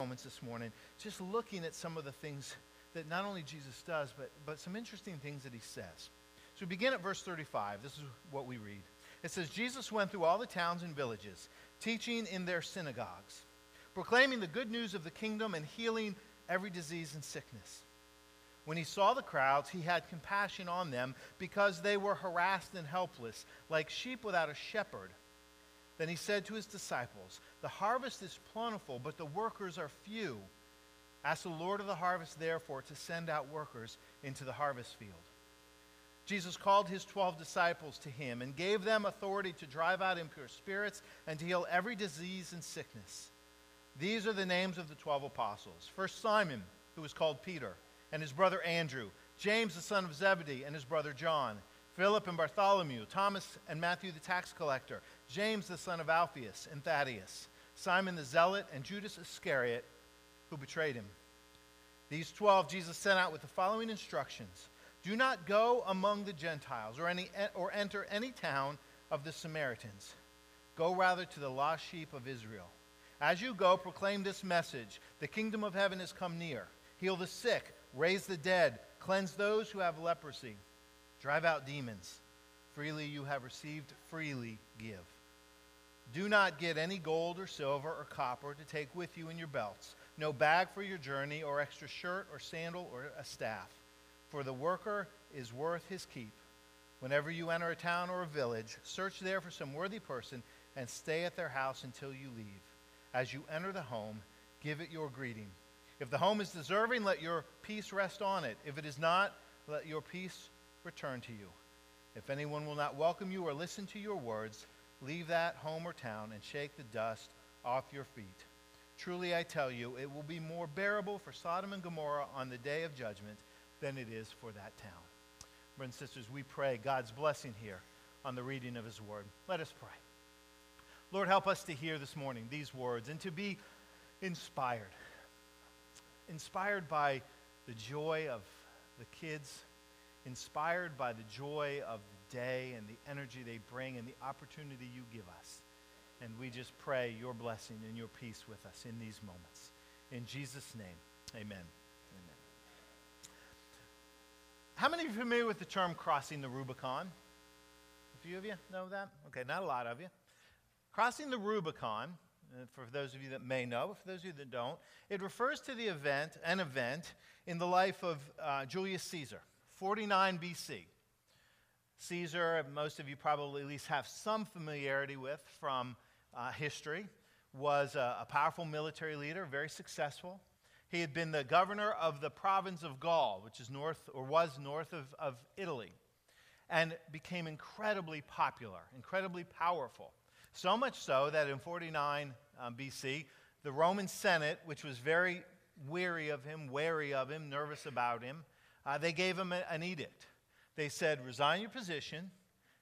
moments this morning just looking at some of the things that not only Jesus does, but, but some interesting things that he says. So we begin at verse 35. This is what we read. It says, Jesus went through all the towns and villages, teaching in their synagogues, proclaiming the good news of the kingdom and healing every disease and sickness. When he saw the crowds, he had compassion on them because they were harassed and helpless, like sheep without a shepherd. Then he said to his disciples, The harvest is plentiful, but the workers are few. Ask the Lord of the harvest, therefore, to send out workers into the harvest field. Jesus called his 12 disciples to him and gave them authority to drive out impure spirits and to heal every disease and sickness. These are the names of the 12 apostles. First, Simon, who was called Peter and his brother Andrew, James the son of Zebedee and his brother John, Philip and Bartholomew, Thomas and Matthew the tax collector, James the son of Alphaeus and Thaddeus, Simon the zealot, and Judas Iscariot, who betrayed him. These twelve Jesus sent out with the following instructions Do not go among the Gentiles or, any, or enter any town of the Samaritans. Go rather to the lost sheep of Israel. As you go, proclaim this message The kingdom of heaven has come near. Heal the sick raise the dead, cleanse those who have leprosy, drive out demons. Freely you have received, freely give. Do not get any gold or silver or copper to take with you in your belts, no bag for your journey, or extra shirt or sandal or a staff. For the worker is worth his keep. Whenever you enter a town or a village, search there for some worthy person and stay at their house until you leave. As you enter the home, give it your greeting. If the home is deserving, let your peace rest on it. If it is not, let your peace return to you. If anyone will not welcome you or listen to your words, leave that home or town and shake the dust off your feet. Truly, I tell you, it will be more bearable for Sodom and Gomorrah on the day of judgment than it is for that town. Brothers and sisters, we pray God's blessing here on the reading of his word. Let us pray. Lord, help us to hear this morning these words and to be inspired inspired by the joy of the kids, inspired by the joy of day and the energy they bring and the opportunity you give us. And we just pray your blessing and your peace with us in these moments. In Jesus' name, amen. Amen. How many of you are familiar with the term crossing the Rubicon? A few of you know that? Okay, not a lot of you. Crossing the Rubicon uh, for those of you that may know, for those of you that don't, it refers to the event, an event in the life of uh, Julius Caesar, 49 BC. Caesar, most of you probably at least have some familiarity with from uh, history, was a, a powerful military leader, very successful. He had been the governor of the province of Gaul, which is north or was north of, of Italy, and became incredibly popular, incredibly powerful. So much so that in 49 um, BC, the Roman Senate, which was very weary of him, wary of him, nervous about him, uh, they gave him a, an edict. They said, resign your position,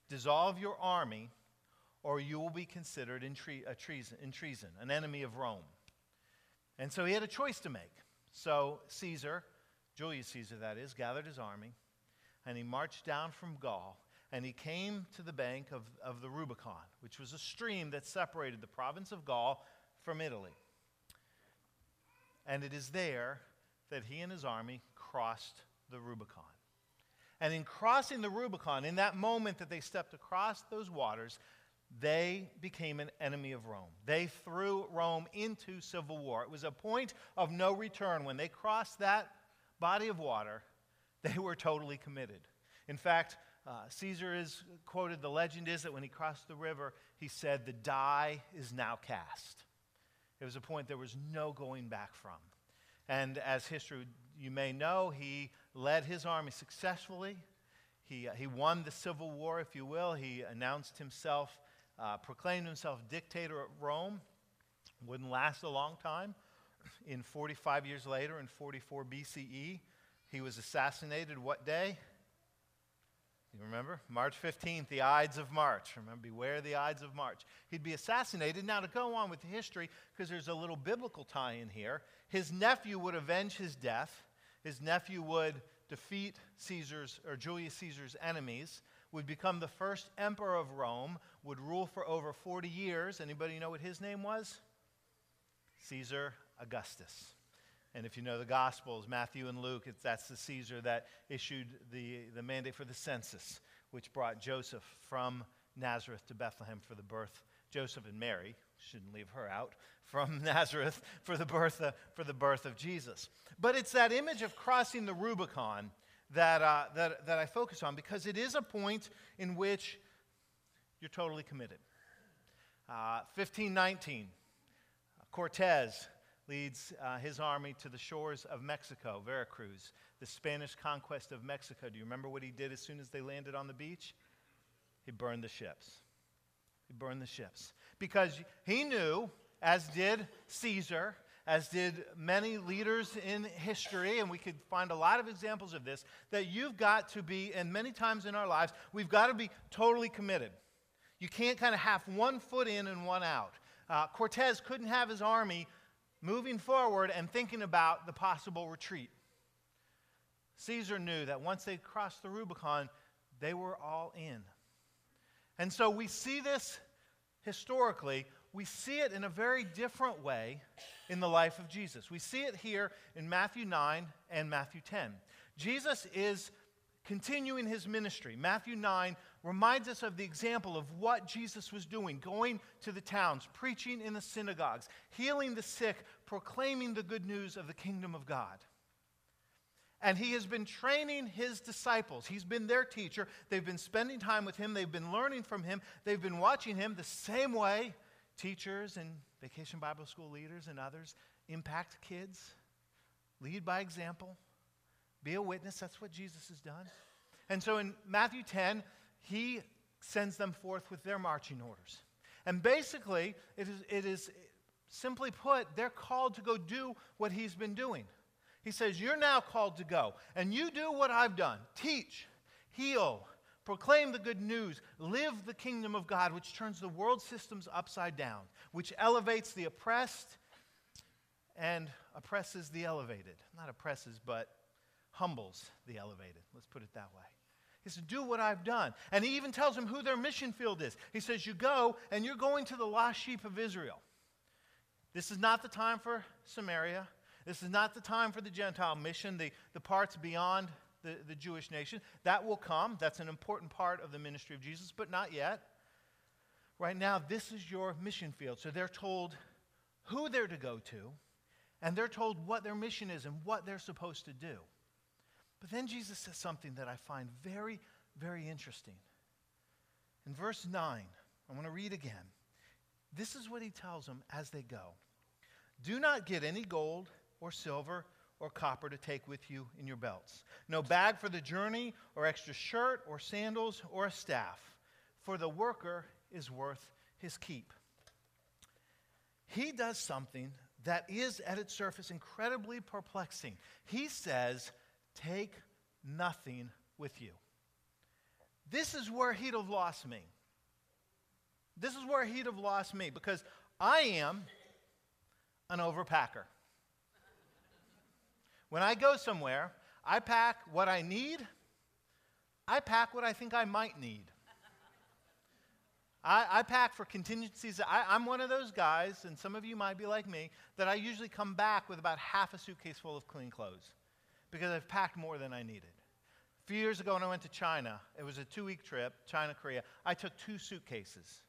dissolve your army, or you will be considered in, tre- treason, in treason, an enemy of Rome. And so he had a choice to make. So Caesar, Julius Caesar that is, gathered his army, and he marched down from Gaul and he came to the bank of, of the Rubicon, which was a stream that separated the province of Gaul from Italy. And it is there that he and his army crossed the Rubicon. And in crossing the Rubicon, in that moment that they stepped across those waters, they became an enemy of Rome. They threw Rome into civil war. It was a point of no return. When they crossed that body of water, they were totally committed. In fact, uh, Caesar is quoted, the legend is that when he crossed the river, he said, The die is now cast. It was a point there was no going back from. And as history, you may know, he led his army successfully. He, uh, he won the civil war, if you will. He announced himself, uh, proclaimed himself dictator at Rome. Wouldn't last a long time. In 45 years later, in 44 BCE, he was assassinated what day? You remember? March 15th, the Ides of March. Remember, beware the Ides of March. He'd be assassinated. Now, to go on with the history, because there's a little biblical tie in here, his nephew would avenge his death. His nephew would defeat Caesar's or Julius Caesar's enemies, would become the first emperor of Rome, would rule for over 40 years. Anybody know what his name was? Caesar Augustus. And if you know the Gospels, Matthew and Luke, that's the Caesar that issued the, the mandate for the census, which brought Joseph from Nazareth to Bethlehem for the birth. Joseph and Mary, shouldn't leave her out, from Nazareth for the birth of, for the birth of Jesus. But it's that image of crossing the Rubicon that, uh, that, that I focus on because it is a point in which you're totally committed. Uh, 1519, Cortez leads uh, his army to the shores of Mexico, Veracruz, the Spanish conquest of Mexico. Do you remember what he did as soon as they landed on the beach? He burned the ships. He burned the ships. Because he knew, as did Caesar, as did many leaders in history, and we could find a lot of examples of this, that you've got to be, and many times in our lives, we've got to be totally committed. You can't kind of have one foot in and one out. Uh, Cortez couldn't have his army moving forward and thinking about the possible retreat. Caesar knew that once they crossed the Rubicon, they were all in. And so we see this historically, we see it in a very different way in the life of Jesus. We see it here in Matthew 9 and Matthew 10. Jesus is continuing his ministry. Matthew 9 reminds us of the example of what Jesus was doing going to the towns, preaching in the synagogues, healing the sick, proclaiming the good news of the kingdom of God. And he has been training his disciples. He's been their teacher. They've been spending time with him. They've been learning from him. They've been watching him the same way teachers and vacation Bible school leaders and others impact kids, lead by example, be a witness. That's what Jesus has done. And so in Matthew 10, he sends them forth with their marching orders. And basically, it is, it is simply put, they're called to go do what he's been doing. He says, You're now called to go, and you do what I've done teach, heal, proclaim the good news, live the kingdom of God, which turns the world systems upside down, which elevates the oppressed and oppresses the elevated. Not oppresses, but humbles the elevated. Let's put it that way. He says, Do what I've done. And he even tells them who their mission field is. He says, You go and you're going to the lost sheep of Israel. This is not the time for Samaria. This is not the time for the Gentile mission, the, the parts beyond the, the Jewish nation. That will come. That's an important part of the ministry of Jesus, but not yet. Right now, this is your mission field. So they're told who they're to go to, and they're told what their mission is and what they're supposed to do. But then Jesus says something that I find very, very interesting. In verse 9, I want to read again. This is what he tells them as they go Do not get any gold or silver or copper to take with you in your belts, no bag for the journey, or extra shirt, or sandals, or a staff, for the worker is worth his keep. He does something that is, at its surface, incredibly perplexing. He says, Take nothing with you. This is where he'd have lost me. This is where he'd have lost me because I am an overpacker. When I go somewhere, I pack what I need, I pack what I think I might need. I, I, pack for contingencies. I, I'm one of those guys, and some of you might be like me, that I usually come back with about half a suitcase full of clean clothes because I've packed more than I needed. A few years ago when I went to China, it was a two week trip, China, Korea, I took two suitcases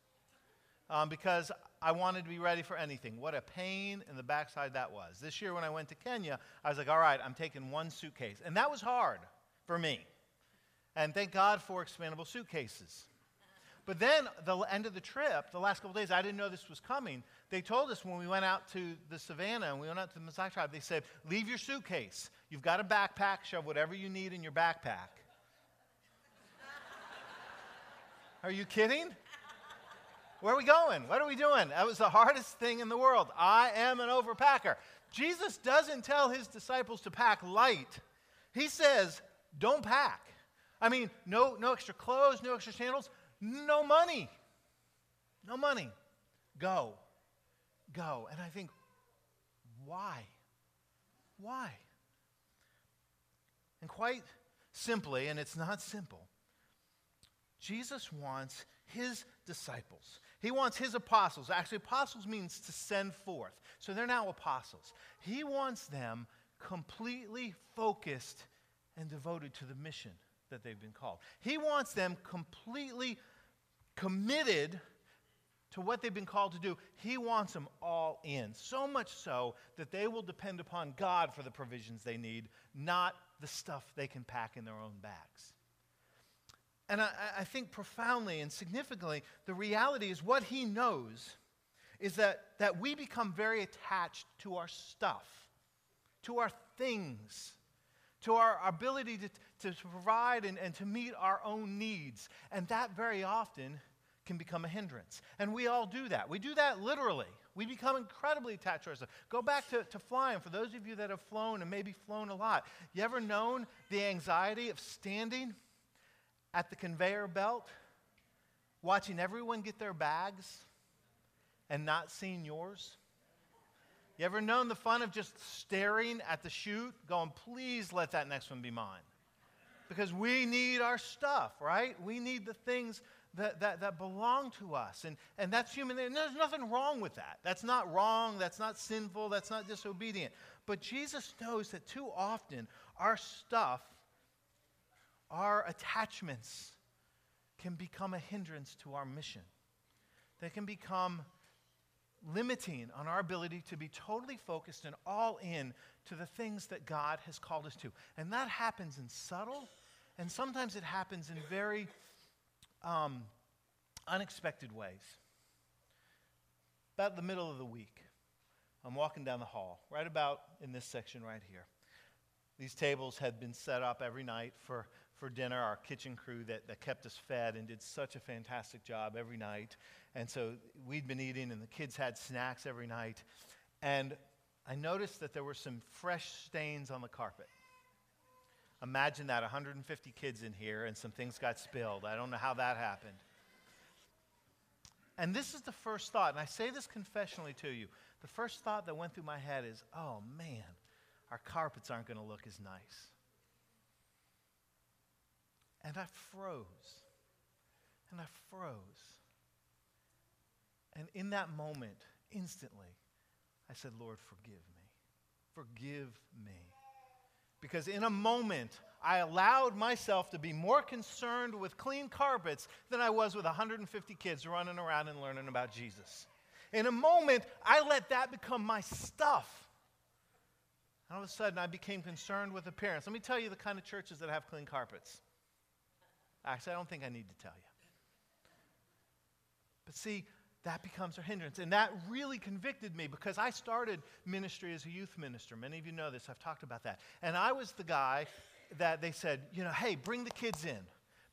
um, because I wanted to be ready for anything. What a pain in the backside that was. This year when I went to Kenya, I was like, all right, I'm taking one suitcase. And that was hard for me. And thank God for expandable suitcases. But then, the end of the trip, the last couple days, I didn't know this was coming. They told us when we went out to the savannah and we went out to the Maasai tribe, they said, Leave your suitcase. You've got a backpack, shove whatever you need in your backpack. Are you kidding? Where are we going? What are we doing? That was the hardest thing in the world. I am an overpacker. Jesus doesn't tell his disciples to pack light. He says, don't pack. I mean, no, no extra clothes, no extra sandals. No money. No money. Go. Go. And I think, why? Why? And quite simply, and it's not simple, Jesus wants his disciples. He wants his apostles. Actually, apostles means to send forth. So they're now apostles. He wants them completely focused and devoted to the mission that they've been called. He wants them completely committed to what they've been called to do. He wants them all in. So much so that they will depend upon God for the provisions they need, not the stuff they can pack in their own bags. And I, I, think profoundly and significantly, the reality is what he knows is that, that we become very attached to our stuff, to our things, to our ability to, to provide and, and to meet our own needs. And that very often can become a hindrance. And we all do that. We do that literally. We become incredibly attached to ourselves. Go back to, to flying. For those of you that have flown and maybe flown a lot, you ever known the anxiety of standing at the conveyor belt, watching everyone get their bags and not seeing yours? You ever known the fun of just staring at the chute, going, please let that next one be mine? Because we need our stuff, right? We need the things that, that, that belong to us. And, and that's human. And there's nothing wrong with that. That's not wrong. That's not sinful. That's not disobedient. But Jesus knows that too often our stuff, our attachments, can become a hindrance to our mission. They can become limiting on our ability to be totally focused and all in to the things that God has called us to. And that happens in subtle, and sometimes it happens in very um, unexpected ways. About the middle of the week, I'm walking down the hall, right about in this section right here. These tables had been set up every night for, for dinner. Our kitchen crew that, that kept us fed and did such a fantastic job every night. And so we'd been eating, and the kids had snacks every night. And I noticed that there were some fresh stains on the carpet. Imagine that 150 kids in here and some things got spilled. I don't know how that happened. And this is the first thought, and I say this confessionally to you. The first thought that went through my head is, oh man, our carpets aren't going to look as nice. And I froze. And I froze. And in that moment, instantly, I said, Lord, forgive me. Forgive me. Because in a moment, I allowed myself to be more concerned with clean carpets than I was with 150 kids running around and learning about Jesus. In a moment, I let that become my stuff. And all of a sudden, I became concerned with appearance. Let me tell you the kind of churches that have clean carpets. Actually, I don't think I need to tell you. But see, that becomes a hindrance. And that really convicted me because I started ministry as a youth minister. Many of you know this, I've talked about that. And I was the guy that they said, you know, hey, bring the kids in.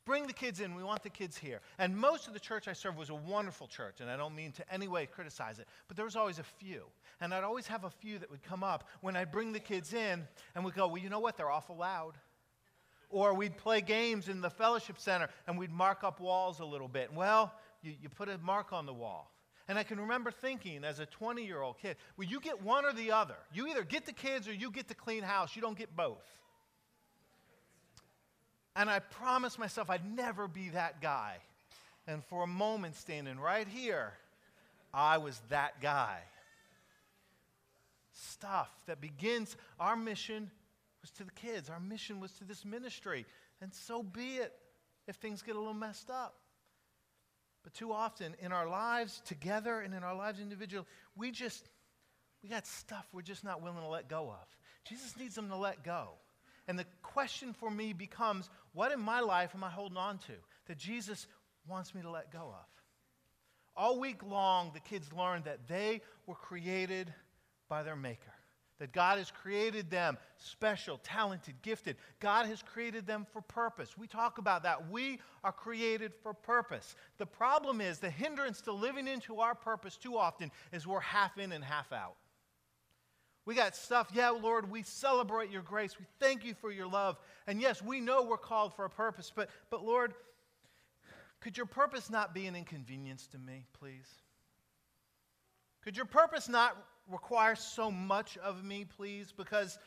Bring the kids in. We want the kids here. And most of the church I served was a wonderful church, and I don't mean to any way criticize it, but there was always a few. And I'd always have a few that would come up when I'd bring the kids in, and we'd go, well, you know what? They're awful loud. Or we'd play games in the fellowship center, and we'd mark up walls a little bit. Well, you, you put a mark on the wall. And I can remember thinking as a 20 year old kid, well, you get one or the other. You either get the kids or you get the clean house. You don't get both. And I promised myself I'd never be that guy. And for a moment, standing right here, I was that guy. Stuff that begins, our mission was to the kids, our mission was to this ministry. And so be it if things get a little messed up. But too often in our lives together and in our lives individually, we just, we got stuff we're just not willing to let go of. Jesus needs them to let go. And the question for me becomes what in my life am I holding on to that Jesus wants me to let go of? All week long, the kids learned that they were created by their Maker that God has created them special, talented, gifted. God has created them for purpose. We talk about that. We are created for purpose. The problem is the hindrance to living into our purpose too often is we're half in and half out. We got stuff, yeah, Lord, we celebrate your grace. We thank you for your love. And yes, we know we're called for a purpose, but, but Lord, could your purpose not be an inconvenience to me, please? Could your purpose not require so much of me, please? Because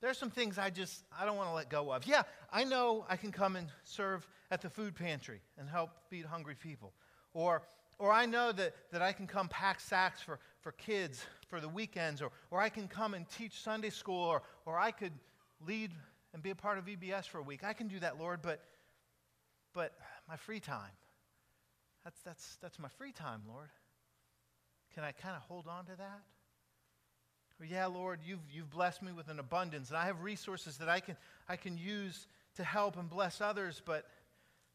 there's some things I just I don't want to let go of. Yeah, I know I can come and serve at the food pantry and help feed hungry people. Or, or I know that, that I can come pack sacks for, for kids for the weekends, or, or I can come and teach Sunday school, or, or I could lead and be a part of VBS for a week. I can do that, Lord, but, but my free time, that's, that's, that's my free time, Lord. Can I kind of hold on to that? Yeah, Lord, you've, you've blessed me with an abundance, and I have resources that I can, I can use to help and bless others, but,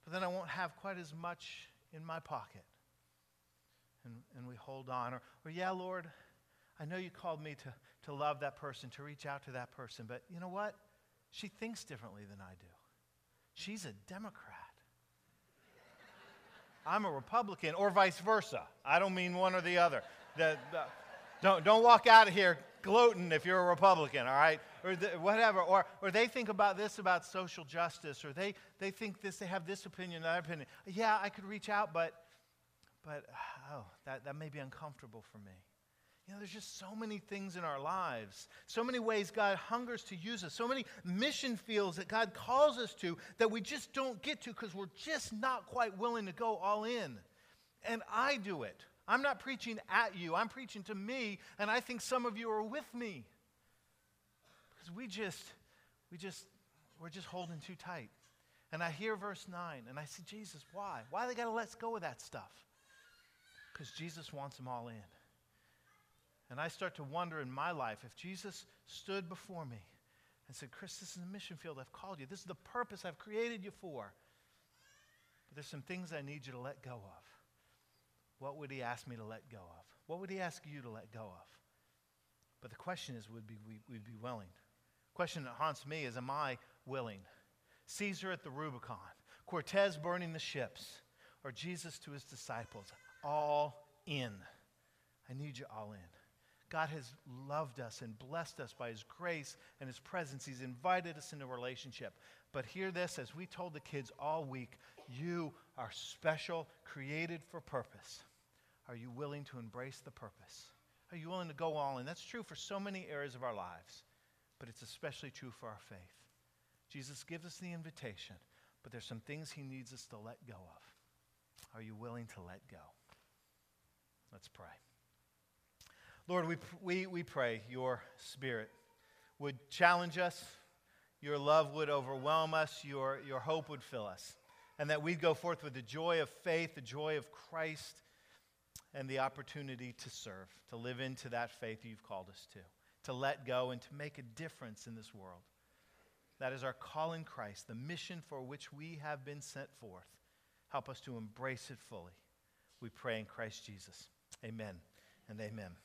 but then I won't have quite as much in my pocket. And, and we hold on. Or, or, yeah, Lord, I know you called me to, to love that person, to reach out to that person, but you know what? She thinks differently than I do. She's a Democrat. I'm a Republican, or vice versa. I don't mean one or the other. The, the, don't, don't walk out of here gloating if you're a Republican, all right? Or the, whatever. Or, or they think about this about social justice, or they, they think this, they have this opinion, that opinion. Yeah, I could reach out, but, but oh, that, that may be uncomfortable for me. You know, there's just so many things in our lives, so many ways God hungers to use us, so many mission fields that God calls us to that we just don't get to because we're just not quite willing to go all in. And I do it. I'm not preaching at you, I'm preaching to me, and I think some of you are with me. Because we just, we just, we're just holding too tight. And I hear verse 9, and I say, Jesus, why? Why they got to let go of that stuff? Because Jesus wants them all in. And I start to wonder in my life if Jesus stood before me and said, Chris, this is a mission field I've called you. This is the purpose I've created you for. But there's some things I need you to let go of. What would he ask me to let go of? What would he ask you to let go of? But the question is, would we, we be willing? Question that haunts me is, am I willing? Caesar at the Rubicon, Cortez burning the ships, or Jesus to his disciples, all in. I need you all in. God has loved us and blessed us by His grace and His presence. He's invited us into a relationship. But hear this as we told the kids all week you are special, created for purpose. Are you willing to embrace the purpose? Are you willing to go all in? That's true for so many areas of our lives, but it's especially true for our faith. Jesus gives us the invitation, but there's some things He needs us to let go of. Are you willing to let go? Let's pray. Lord, we, we, we pray your spirit would challenge us, your love would overwhelm us, your, your hope would fill us, and that we'd go forth with the joy of faith, the joy of Christ, and the opportunity to serve, to live into that faith you've called us to, to let go and to make a difference in this world. That is our call in Christ, the mission for which we have been sent forth. Help us to embrace it fully. We pray in Christ Jesus. Amen and amen.